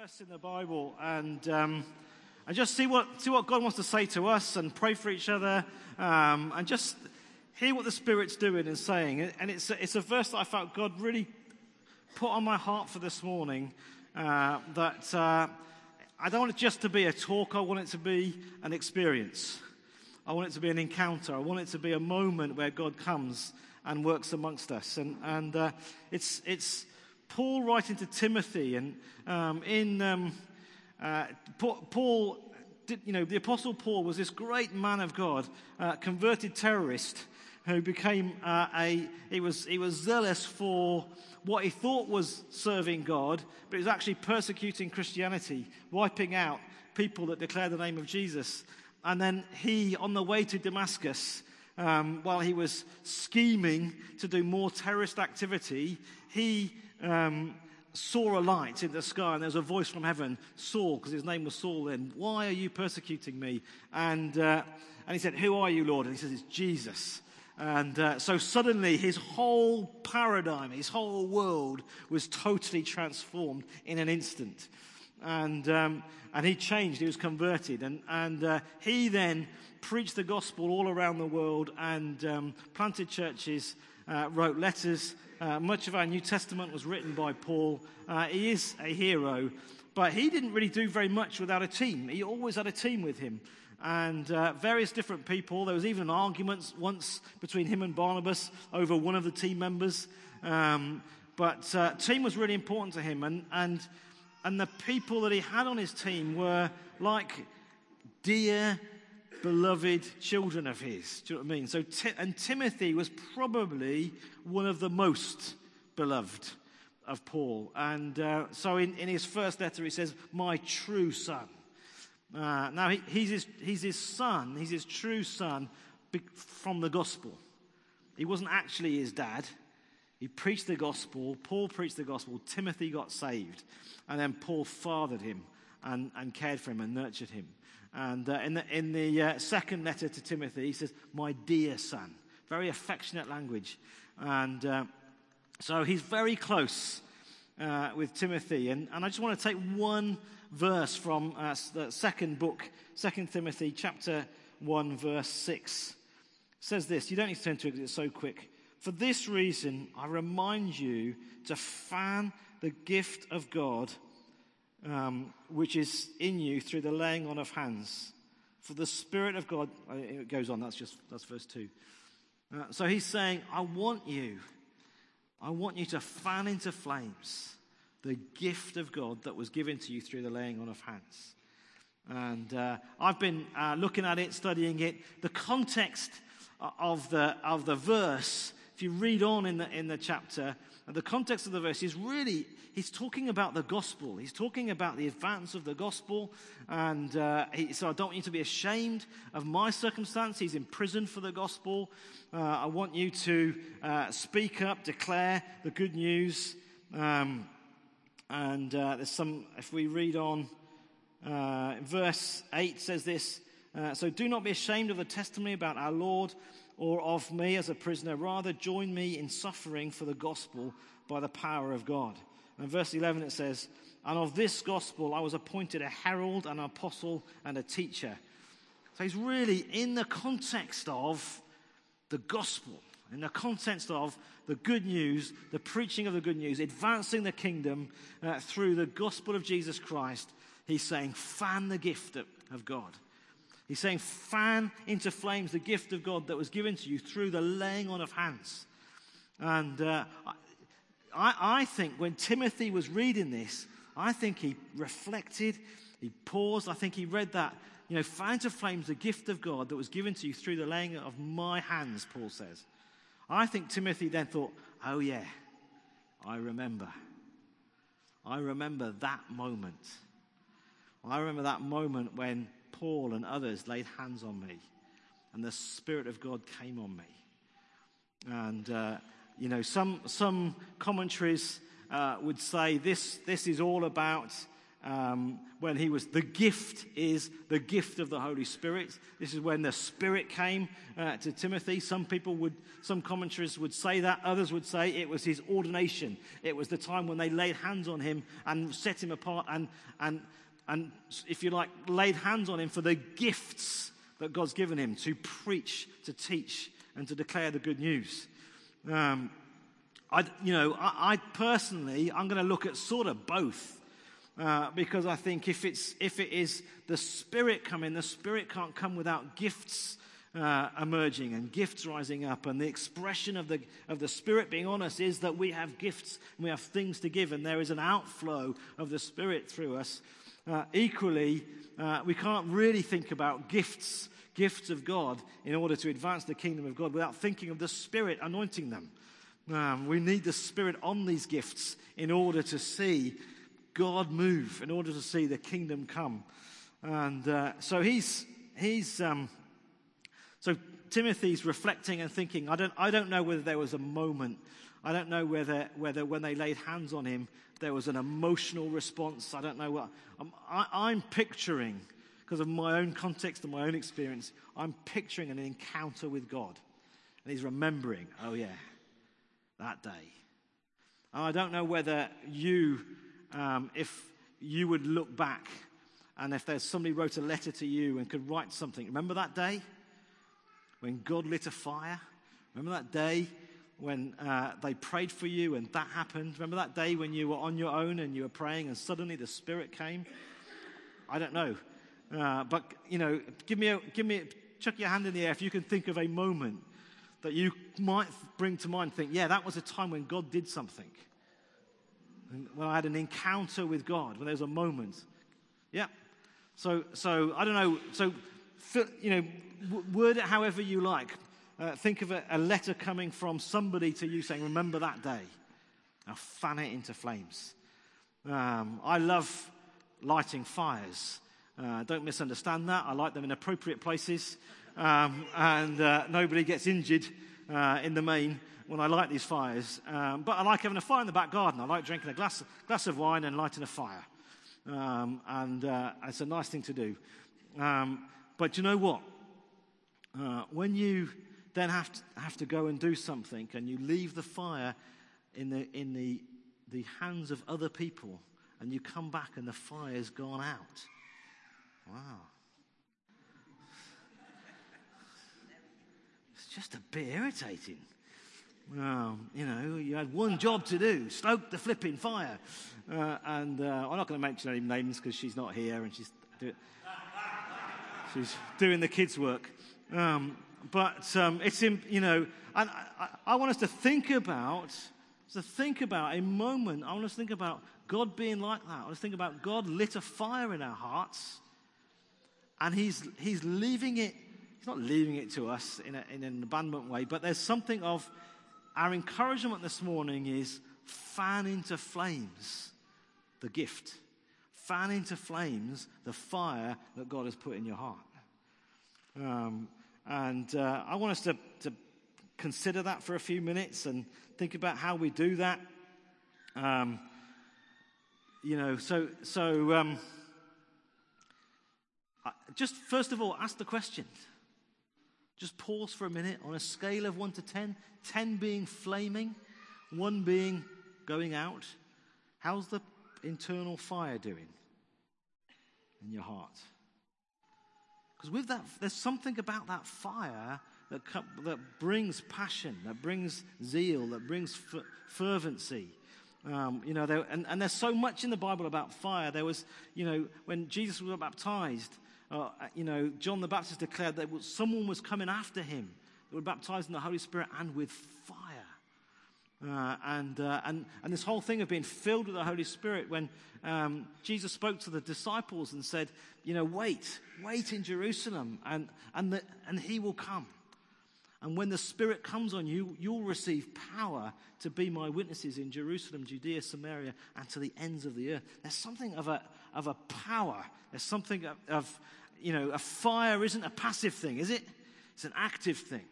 verse in the Bible and, um, and just see what, see what God wants to say to us and pray for each other um, and just hear what the Spirit's doing and saying. And it's a, it's a verse that I felt God really put on my heart for this morning uh, that uh, I don't want it just to be a talk, I want it to be an experience. I want it to be an encounter. I want it to be a moment where God comes and works amongst us. And, and uh, it's, it's Paul writing to Timothy, and um, in um, uh, Paul, did, you know, the Apostle Paul was this great man of God, uh, converted terrorist who became uh, a, he was, he was zealous for what he thought was serving God, but he was actually persecuting Christianity, wiping out people that declare the name of Jesus. And then he, on the way to Damascus, um, while he was scheming to do more terrorist activity, he um, saw a light in the sky and there was a voice from heaven, Saul, because his name was Saul then, why are you persecuting me? And, uh, and he said, Who are you, Lord? And he says, It's Jesus. And uh, so suddenly his whole paradigm, his whole world was totally transformed in an instant. And, um, and he changed, he was converted. And, and uh, he then preached the gospel all around the world and um, planted churches, uh, wrote letters uh, much of our New Testament was written by Paul. Uh, he is a hero, but he didn't really do very much without a team. He always had a team with him. And uh, various different people. There was even an argument once between him and Barnabas over one of the team members. Um, but uh, team was really important to him. And, and, and the people that he had on his team were like dear beloved children of his. Do you know what I mean? So, and Timothy was probably one of the most beloved of Paul. And uh, so in, in his first letter, he says, My true son. Uh, now, he, he's, his, he's his son, he's his true son from the gospel. He wasn't actually his dad. He preached the gospel. Paul preached the gospel. Timothy got saved. And then Paul fathered him and, and cared for him and nurtured him. And uh, in the, in the uh, second letter to Timothy, he says, My dear son. Very affectionate language. And uh, so he's very close uh, with Timothy. And, and I just want to take one verse from uh, the second book, Second Timothy, chapter 1, verse 6. It says this. You don't need to turn to it because it's so quick. For this reason, I remind you to fan the gift of God um, which is in you through the laying on of hands. For the Spirit of God, uh, it goes on, that's just, that's verse 2. Uh, so he's saying, I want you, I want you to fan into flames the gift of God that was given to you through the laying on of hands. And uh, I've been uh, looking at it, studying it. The context of the, of the verse, if you read on in the, in the chapter, the context of the verse is really, he's talking about the gospel. He's talking about the advance of the gospel. And uh, he, so I don't want you to be ashamed of my circumstance. He's in prison for the gospel. Uh, I want you to uh, speak up, declare the good news. Um, and uh, there's some, if we read on, uh, verse 8 says this uh, So do not be ashamed of the testimony about our Lord or of me as a prisoner. Rather, join me in suffering for the gospel by the power of God. And verse 11 it says, And of this gospel I was appointed a herald, an apostle, and a teacher. So he's really in the context of the gospel, in the context of the good news, the preaching of the good news, advancing the kingdom uh, through the gospel of Jesus Christ. He's saying, fan the gift of, of God. He's saying, fan into flames the gift of God that was given to you through the laying on of hands. And uh, I, I think when Timothy was reading this, I think he reflected, he paused, I think he read that, you know, fan into flames the gift of God that was given to you through the laying of my hands, Paul says. I think Timothy then thought, oh yeah, I remember. I remember that moment. I remember that moment when Paul and others laid hands on me, and the Spirit of God came on me. And, uh, you know, some, some commentaries uh, would say this, this is all about um, when he was, the gift is the gift of the Holy Spirit. This is when the Spirit came uh, to Timothy. Some people would, some commentaries would say that. Others would say it was his ordination. It was the time when they laid hands on him and set him apart and, and, and if you like, laid hands on him for the gifts that God's given him to preach, to teach, and to declare the good news. Um, I, you know, I, I personally, I'm going to look at sort of both. Uh, because I think if, it's, if it is the Spirit coming, the Spirit can't come without gifts uh, emerging and gifts rising up. And the expression of the, of the Spirit being on us is that we have gifts and we have things to give, and there is an outflow of the Spirit through us. Uh, equally, uh, we can't really think about gifts, gifts of God, in order to advance the kingdom of God without thinking of the Spirit anointing them. Um, we need the Spirit on these gifts in order to see God move, in order to see the kingdom come. And uh, so he's, he's um, so Timothy's reflecting and thinking. I don't, I don't know whether there was a moment. I don't know whether, whether when they laid hands on him, there was an emotional response. I don't know what. I'm, I, I'm picturing, because of my own context and my own experience, I'm picturing an encounter with God. And he's remembering, oh, yeah, that day. And I don't know whether you um, if you would look back and if there's somebody wrote a letter to you and could write something. Remember that day when God lit a fire? Remember that day when uh, they prayed for you and that happened? Remember that day when you were on your own and you were praying and suddenly the Spirit came? I don't know. Uh, but, you know, give me, a, give me, a, chuck your hand in the air if you can think of a moment that you might bring to mind. Think, yeah, that was a time when God did something when I had an encounter with God, when there was a moment. Yeah. So, so I don't know. So, you know, word it however you like. Uh, think of a, a, letter coming from somebody to you saying, Remember that day. Now fan it into flames. Um, I love lighting fires. Uh, don't misunderstand that. I like them in appropriate places. Um, and uh, nobody gets injured uh, in the main when I light these fires. Um, but I like having a fire in the back garden. I like drinking a glass, glass of wine and lighting a fire. Um, and uh, it's a nice thing to do. Um, but you know what? Uh, when you then have to, have to go and do something and you leave the fire in, the, in the, the hands of other people and you come back and the fire's gone out. Wow. It's just a bit irritating. Well, you know, you had one job to do stoke the flipping fire. Uh, and uh, I'm not going to mention any names because she's not here and she's, do- she's doing the kids' work. Um, but um, it's, in, you know, and I, I, want us to think about, to think about a moment. I want us to think about God being like that. I want us to think about God lit a fire in our hearts and he's, he's leaving it, he's not leaving it to us in, a, in an abandonment way, but there's something of our encouragement this morning is fan into flames the gift. Fan into flames the fire that God has put in your heart. Um, and uh, I want us to, to consider that for a few minutes and think about how we do that. Um, you know, so, so um, just first of all, ask the question just pause for a minute on a scale of 1 to 10, 10 being flaming, 1 being going out. How's the internal fire doing in your heart? Because with that, there's something about that fire that, that brings passion, that brings zeal, that brings f- fervency. Um, you know, there, and, and there's so much in the Bible about fire. There was, you know, when Jesus was baptized, uh, you know, John the Baptist declared that someone was coming after him They were baptized in the Holy Spirit and with fire. Uh, and, uh, and, and this whole thing of being filled with the Holy Spirit, when um, Jesus spoke to the disciples and said, You know, wait, wait in Jerusalem, and, and, the, and he will come. And when the Spirit comes on you, you'll receive power to be my witnesses in Jerusalem, Judea, Samaria, and to the ends of the earth. There's something of a, of a power. There's something of, of, you know, a fire isn't a passive thing, is it? It's an active thing.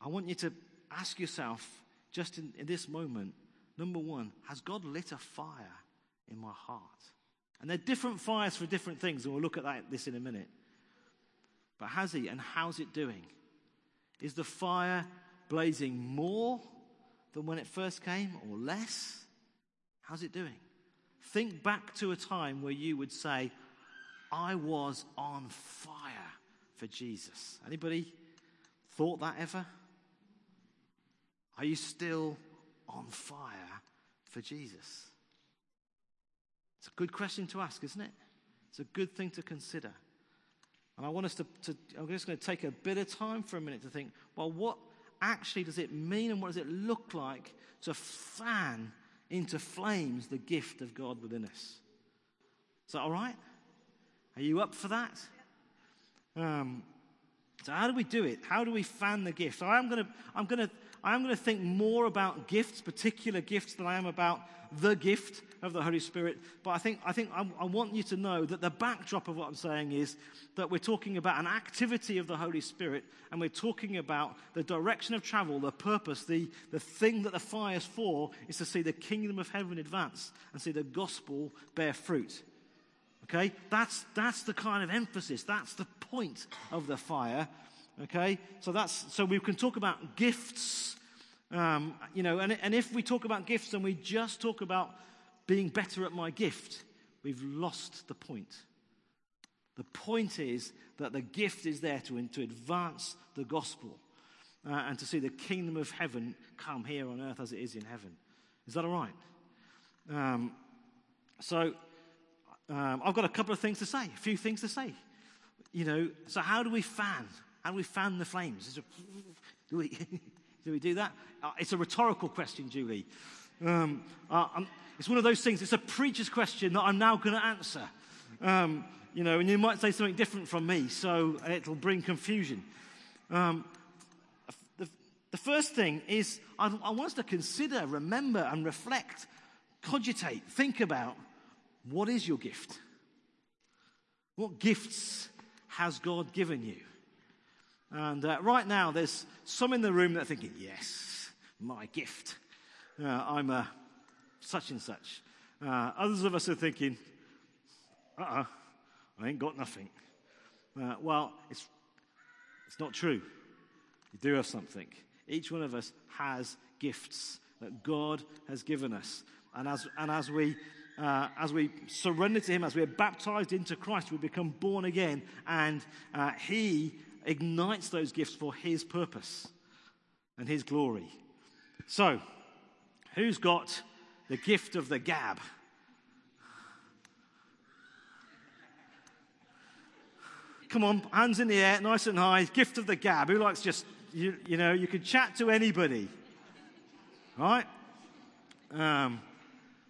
I want you to ask yourself, just in, in this moment, number one, has God lit a fire in my heart? And they're different fires for different things, and we'll look at that, this in a minute. But has he, and how's it doing? Is the fire blazing more than when it first came, or less? How's it doing? Think back to a time where you would say, I was on fire for Jesus. Anybody thought that ever? Are you still on fire for Jesus? It's a good question to ask, isn't it? It's a good thing to consider. And I want us to, to, I'm just going to take a bit of time for a minute to think, well, what actually does it mean and what does it look like to fan into flames the gift of God within us? Is that all right? Are you up for that? Um, so how do we do it? How do we fan the gift? So I'm going to, I'm going to, I'm going to think more about gifts, particular gifts, than I am about the gift of the Holy Spirit. But I think, I, think I, I want you to know that the backdrop of what I'm saying is that we're talking about an activity of the Holy Spirit, and we're talking about the direction of travel, the purpose, the, the thing that the fire is for, is to see the kingdom of heaven advance and see the gospel bear fruit. Okay? That's, that's the kind of emphasis. That's the point of the fire. Okay? So that's, so we can talk about gifts. Um, you know, and, and if we talk about gifts and we just talk about being better at my gift, we've lost the point. The point is that the gift is there to, to advance the gospel uh, and to see the kingdom of heaven come here on earth as it is in heaven. Is that all right? Um, so um, I've got a couple of things to say, a few things to say. You know, so how do we fan? How do we fan the flames? do, we, do we do that? Uh, it's a rhetorical question, Julie. Um, uh, it's one of those things, it's a preacher's question that I'm now going to answer. Um, you know, and you might say something different from me, so it'll bring confusion. Um, the, the, first thing is I, I want us to consider, remember, and reflect, cogitate, think about what is your gift? What gifts has God given you? And uh, right now, there's some in the room that are thinking, yes, my gift. Uh, I'm a such and such. Uh, others of us are thinking, uh uh-uh, I ain't got nothing. Uh, well, it's, it's not true. You do have something. Each one of us has gifts that God has given us. And as, and as we uh, as we surrender to Him, as we are baptized into Christ, we become born again, and uh, He ignites those gifts for His purpose and His glory. So, who's got the gift of the gab? Come on, hands in the air, nice and high. Gift of the gab. Who likes just, you, you know, you can chat to anybody. Right? Um,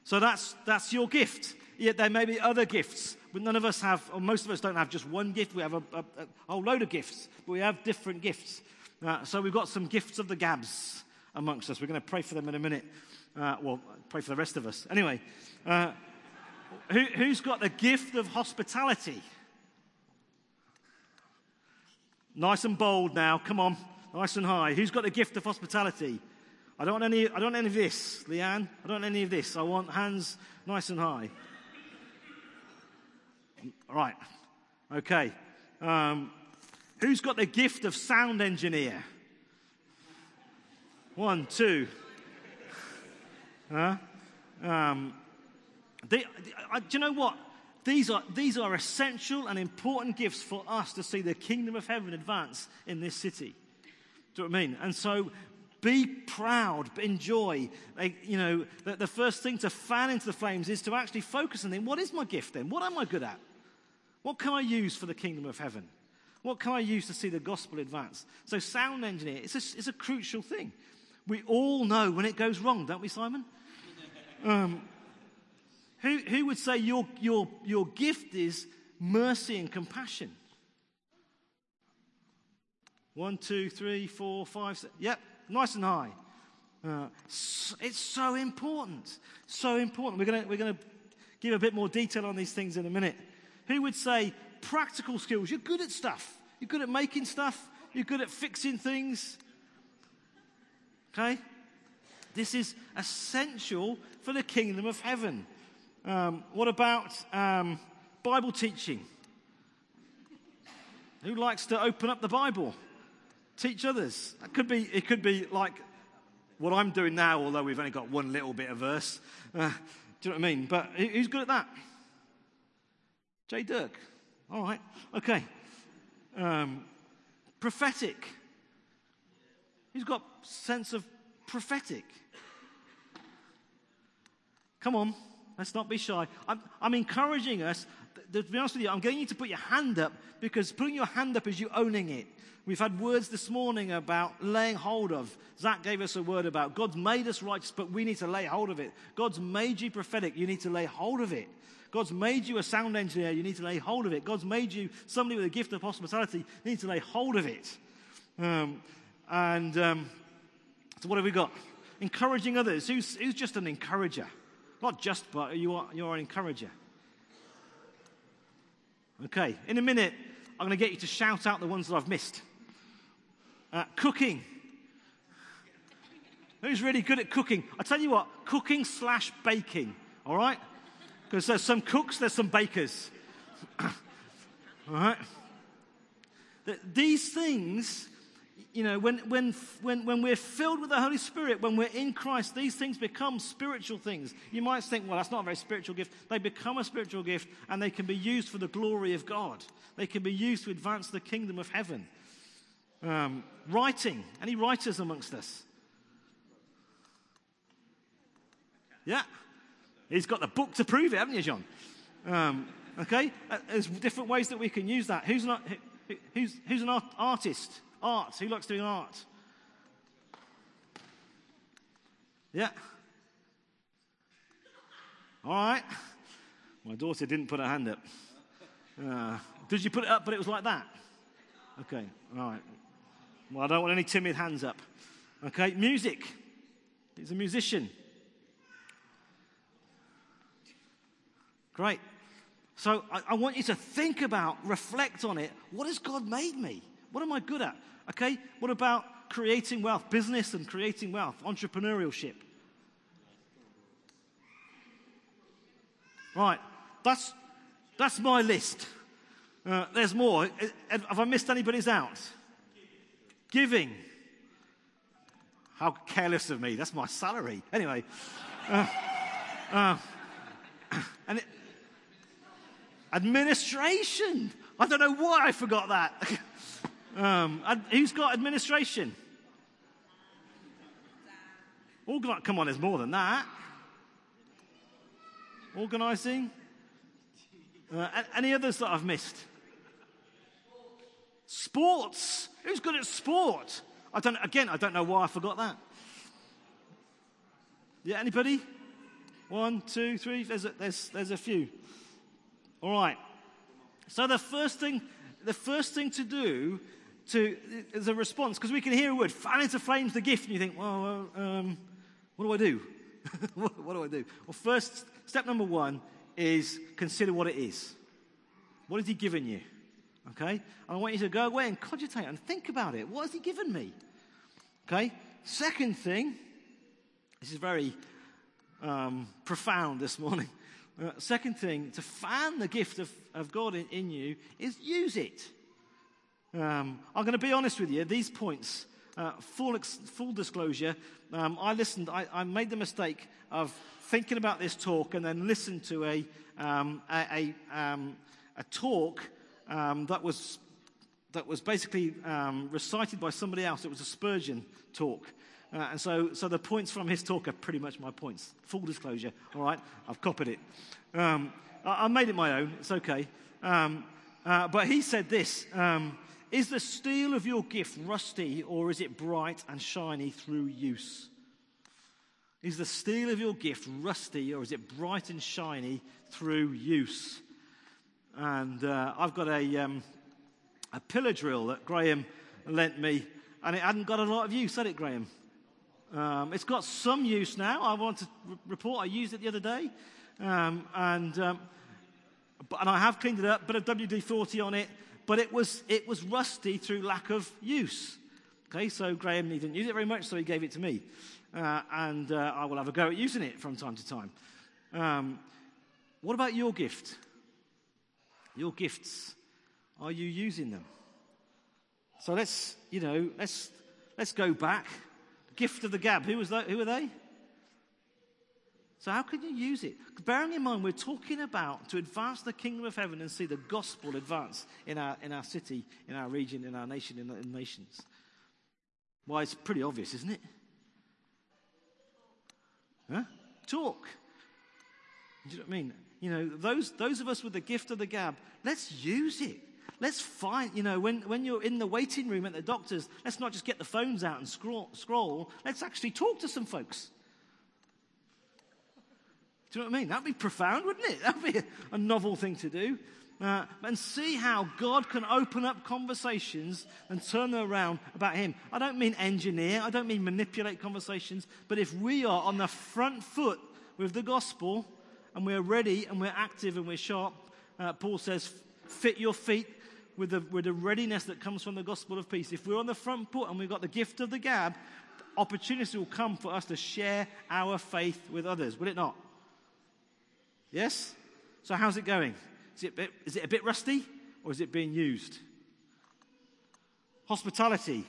so that's, that's your gift. Yet there may be other gifts, but none of us have, or most of us don't have just one gift. We have a, a, a whole load of gifts, but we have different gifts. Uh, so we've got some gifts of the gabs amongst us. We're going to pray for them in a minute. Uh, well, pray for the rest of us. Anyway, uh, who, who's got the gift of hospitality? Nice and bold now. Come on. Nice and high. Who's got the gift of hospitality? I don't want any, I don't want any of this, Leanne. I don't want any of this. I want hands nice and high. All right. Okay. Um, who's got the gift of sound engineer? One, two. Huh? Um, they, I, do you know what? These are, these are essential and important gifts for us to see the kingdom of heaven advance in this city. Do you know what I mean? And so be proud, enjoy. Like, you know, the, the first thing to fan into the flames is to actually focus and think, what is my gift then? What am I good at? What can I use for the kingdom of heaven? What can I use to see the gospel advance? So, sound engineer, it's a, it's a crucial thing. We all know when it goes wrong, don't we, Simon? Um, who, who would say your, your, your gift is mercy and compassion? One, two, three, four, five, six. Yep, nice and high. Uh, it's so important. So important. We're going we're going to give a bit more detail on these things in a minute. Who would say practical skills? You're good at stuff. You're good at making stuff. You're good at fixing things. Okay? This is essential for the kingdom of heaven. Um, what about um, Bible teaching? Who likes to open up the Bible, teach others? That could be. It could be like what I'm doing now, although we've only got one little bit of verse. Uh, do you know what I mean? But who's good at that? Jay Dirk. All right. Okay. Um, prophetic. Who's got sense of prophetic? Come on, let's not be shy. I'm, I'm encouraging us. To be honest with you, I'm getting you to put your hand up because putting your hand up is you owning it. We've had words this morning about laying hold of. Zach gave us a word about God's made us righteous, but we need to lay hold of it. God's made you prophetic, you need to lay hold of it. God's made you a sound engineer, you need to lay hold of it. God's made you somebody with a gift of hospitality, you need to lay hold of it. Um, and um, so, what have we got? Encouraging others. Who's, who's just an encourager? Not just, but you are, you are an encourager. Okay, in a minute, I'm going to get you to shout out the ones that I've missed. Uh, cooking. Who's really good at cooking? I tell you what, cooking slash baking, all right? Because there's some cooks, there's some bakers. all right? These things, you know, when, when, when, when we're filled with the Holy Spirit, when we're in Christ, these things become spiritual things. You might think, well, that's not a very spiritual gift. They become a spiritual gift and they can be used for the glory of God. They can be used to advance the kingdom of heaven. Um, writing. Any writers amongst us? Yeah. He's got the book to prove it, haven't you, John? Um, okay? Uh, there's different ways that we can use that. Who's an, who's, who's an art, artist? Art. Who likes doing art? Yeah. All right. My daughter didn't put her hand up. Uh, did you put it up, but it was like that? Okay. All right. Well, I don't want any timid hands up. Okay, music. He's a musician. Great. So I, I, want you to think about, reflect on it. What has God made me? What am I good at? Okay, what about creating wealth, business and creating wealth, entrepreneurship? Right, that's, that's my list. Uh, there's more. Have I missed anybody's out? Giving. How careless of me. That's my salary. Anyway. Uh, uh, and it, administration. I don't know why I forgot that. um, who's got administration? Organ- Come on, there's more than that. Organizing. Uh, any others that I've missed? Sports. Who's good at sport? I don't, again, I don't know why I forgot that. Yeah, anybody? One, two, three. There's a, there's, there's a few. All right. So the first thing, the first thing to do to, is a response, because we can hear a word, fan into flames the gift, and you think, well, um, what do I do? what, what do I do? Well, first, step number one is consider what it is. What has he given you? Okay? And I want you to go away and cogitate and think about it. What has He given me? Okay? Second thing, this is very um, profound this morning. Uh, second thing, to fan the gift of, of God in, in you is use it. Um, I'm going to be honest with you, these points, uh, full, ex- full disclosure, um, I listened, I, I, made the mistake of thinking about this talk and then listened to a, um, a, a, um, a talk um, that, was, that was basically um, recited by somebody else. It was a Spurgeon talk. Uh, and so, so the points from his talk are pretty much my points. Full disclosure, all right? I've copied it. I, I, made it my own, it's okay. Uh, but he said this um, Is the steel of your gift rusty, or is it bright and shiny through use? Is the steel of your gift rusty, or is it bright and shiny through use? And uh, I've got a, um, a pillar drill that Graham lent me, and it hadn't got a lot of use, had it, Graham? Um, it's got some use now. I want to re- report I used it the other day. Um, and, um, and I have cleaned it up, bit of WD 40 on it, but it was, it was rusty through lack of use. Okay, so Graham didn't use it very much, so he gave it to me. Uh, and uh, I will have a go at using it from time to time. Um, What about your gift? Your gifts. Are you using them? So let's, you know, let's, let's go back. Gift of the gab. Who was that? Who are they? So how can you use it? Bearing in mind, we're talking about to advance the kingdom of heaven and see the gospel advance in our, in our city, in our region, in our nation, in, in nations. Well, it's pretty obvious, isn't it? Huh? Talk. Do you know what I mean? You know, those, those of us with the gift of the gab, let's use it. Let's find, you know, when, when you're in the waiting room at the doctor's, let's not just get the phones out and scroll, scroll. Let's actually talk to some folks. Do you know what I mean? That'd be profound, wouldn't it? That'd be a, novel thing to do. Uh, and see how God can open up conversations and turn them around about Him. I don't mean engineer, I don't mean manipulate conversations, but if we are on the front foot with the gospel and we're ready and we're active and we're sharp, uh, Paul says, fit your feet with the, with the readiness that comes from the gospel of peace. If we're on the front foot and we've got the gift of the gab, opportunity will come for us to share our faith with others, will it not? Yes? So, how's it going? Is it, bit, is it a bit rusty or is it being used? Hospitality.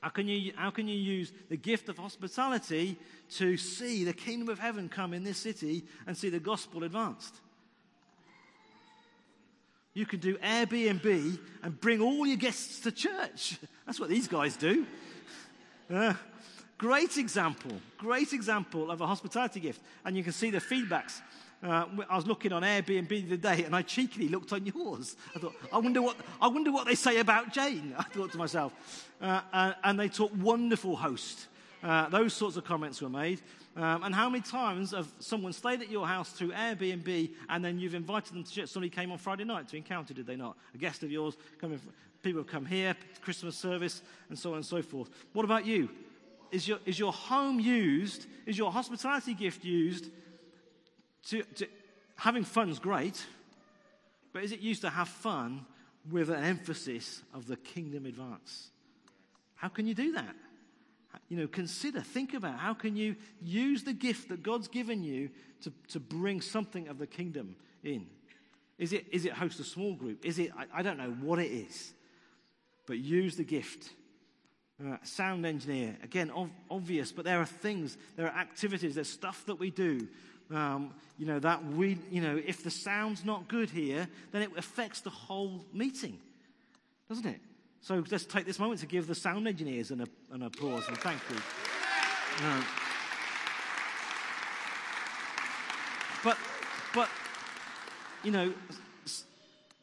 How can, you, how can you use the gift of hospitality to see the kingdom of heaven come in this city and see the gospel advanced? You can do Airbnb and bring all your guests to church. That's what these guys do. Uh, great example, great example of a hospitality gift. And you can see the feedbacks. Uh, I was looking on Airbnb the day and I cheekily looked on yours. I thought, I wonder what, I wonder what they say about Jane. I thought to myself. Uh, and, and, they talk wonderful host. Uh, those sorts of comments were made. Um, and how many times have someone stayed at your house through Airbnb and then you've invited them to church? Somebody came on Friday night to encounter, did they not? A guest of yours coming. People have come here, Christmas service, and so on and so forth. What about you? Is your, is your home used? Is your hospitality gift used to, to, having fun's great, but is it used to have fun with an emphasis of the kingdom advance? How can you do that? You know, consider, think about how can you use the gift that God's given you to, to bring something of the kingdom in? Is it, is it host a small group? Is it, I, I don't know what it is, but use the gift. Uh, sound engineer, again, ov- obvious, but there are things, there are activities, there's stuff that we do um, you know, that we, you know, if the sound's not good here, then it affects the whole meeting, doesn't it? So let's take this moment to give the sound engineers an, an applause and thank you. Uh, but, but, you know,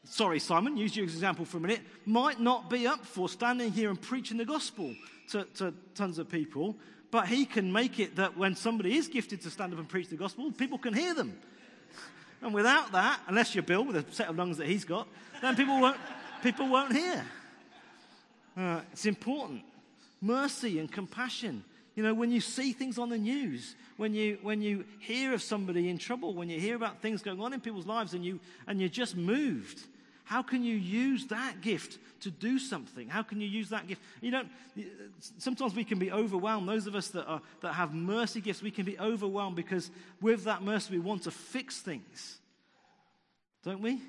sorry, Simon, use your example for a minute, might not be up for standing here and preaching the gospel to, to tons of people, but he can make it that when somebody is gifted to stand up and preach the gospel, people can hear them. And without that, unless you're Bill with a set of lungs that he's got, then people won't, people won't hear. Uh, it's important. Mercy and compassion. You know, when you see things on the news, when you, when you hear of somebody in trouble, when you hear about things going on in people's lives and, you, and you're just moved, how can you use that gift to do something? How can you use that gift? You don't, sometimes we can be overwhelmed. Those of us that, are, that have mercy gifts, we can be overwhelmed because with that mercy, we want to fix things. Don't we?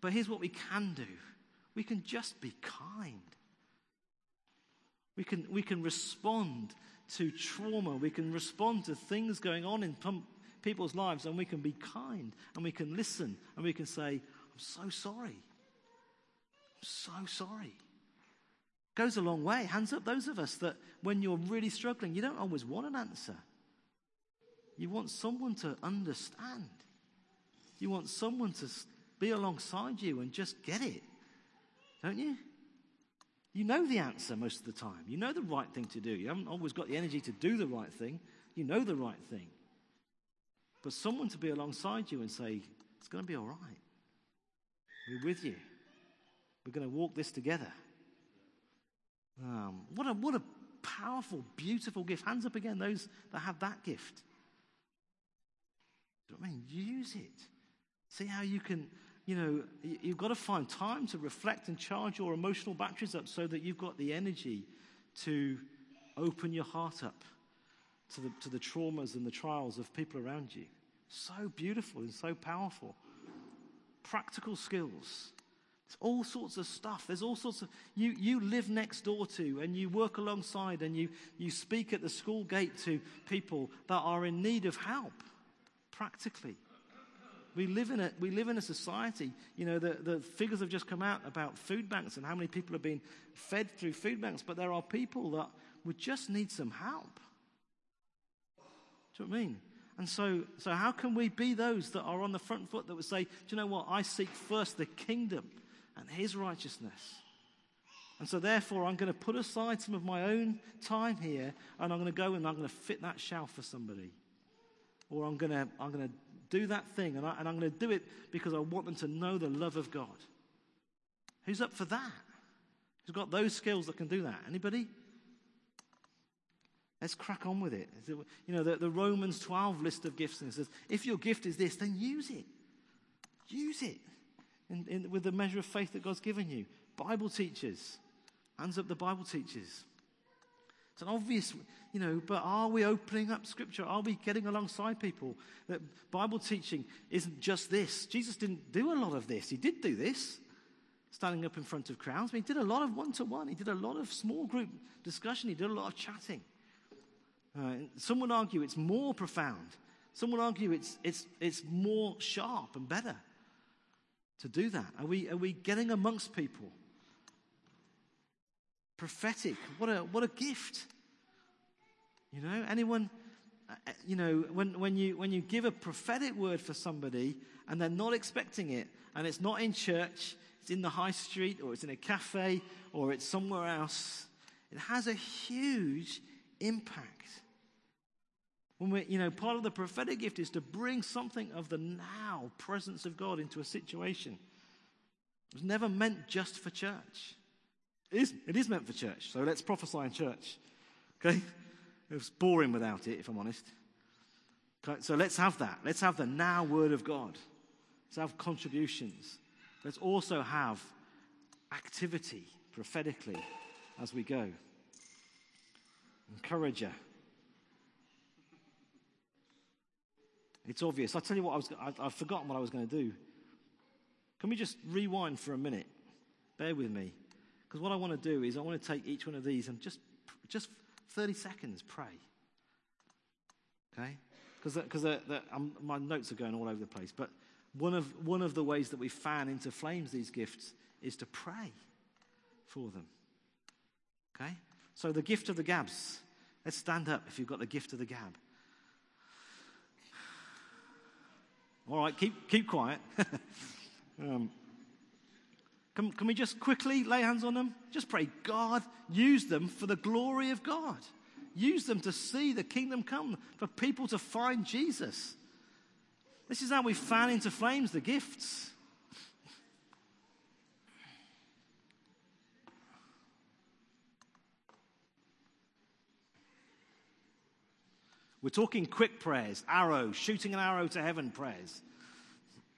But here's what we can do we can just be kind. We can, we can respond to trauma. We can respond to things going on in people's lives, and we can be kind, and we can listen, and we can say, I'm so sorry. I'm so sorry. Goes a long way. Hands up, those of us that when you're really struggling, you don't always want an answer. You want someone to understand. You want someone to be alongside you and just get it, don't you? You know the answer most of the time. You know the right thing to do. You haven't always got the energy to do the right thing. You know the right thing. But someone to be alongside you and say, it's going to be all right. We're with you. We're going to walk this together. Um, what, a, what a powerful, beautiful gift. Hands up again, those that have that gift. I mean, use it. See how you can, you know, you've got to find time to reflect and charge your emotional batteries up so that you've got the energy to open your heart up to the, to the traumas and the trials of people around you. So beautiful and so powerful. Practical skills. It's all sorts of stuff. There's all sorts of you you live next door to and you work alongside and you you speak at the school gate to people that are in need of help practically. We live in a, we live in a society, you know, the, the figures have just come out about food banks and how many people have been fed through food banks, but there are people that would just need some help. Do you know what I mean? And so, so how can we be those that are on the front foot that would say, do you know what? I seek first the kingdom and his righteousness. And so, therefore, I'm going to put aside some of my own time here and I'm going to go and I'm going to fit that shelf for somebody. Or I'm going to, I'm going to do that thing and, I, and I'm going to do it because I want them to know the love of God. Who's up for that? Who's got those skills that can do that? Anybody? Let's crack on with it. You know, the, the Romans 12 list of gifts and it says, if your gift is this, then use it. Use it in, in, with the measure of faith that God's given you. Bible teachers. Hands up the Bible teachers. It's an obvious, you know, but are we opening up scripture? Are we getting alongside people? That Bible teaching isn't just this. Jesus didn't do a lot of this. He did do this, standing up in front of crowds, he did a lot of one to one. He did a lot of small group discussion. He did a lot of chatting. Uh, some would argue it's more profound. Some would argue it's, it's, it's more sharp and better to do that. Are we, are we getting amongst people? Prophetic, what a, what a gift. You know, anyone, uh, uh, you know, when, when, you, when you give a prophetic word for somebody and they're not expecting it, and it's not in church, it's in the high street, or it's in a cafe, or it's somewhere else, it has a huge impact. When we're, you know, part of the prophetic gift is to bring something of the now presence of God into a situation. It was never meant just for church. It is, it is meant for church, so let's prophesy in church. Okay? It was boring without it, if I'm honest. Okay, so let's have that. Let's have the now word of God. Let's have contributions. Let's also have activity prophetically as we go. Encourager. It's obvious. I'll tell you what, I was, I, I've forgotten what I was going to do. Can we just rewind for a minute? Bear with me. Because what I want to do is I want to take each one of these and just, just 30 seconds pray. Okay? Because my notes are going all over the place. But one of, one of the ways that we fan into flames these gifts is to pray for them. Okay? So the gift of the gabs. Let's stand up if you've got the gift of the gab. All right, keep, keep quiet. um, can, can we just quickly lay hands on them? Just pray, God, use them for the glory of God. Use them to see the kingdom come, for people to find Jesus. This is how we fan into flames the gifts. We're talking quick prayers, arrow, shooting an arrow to heaven prayers.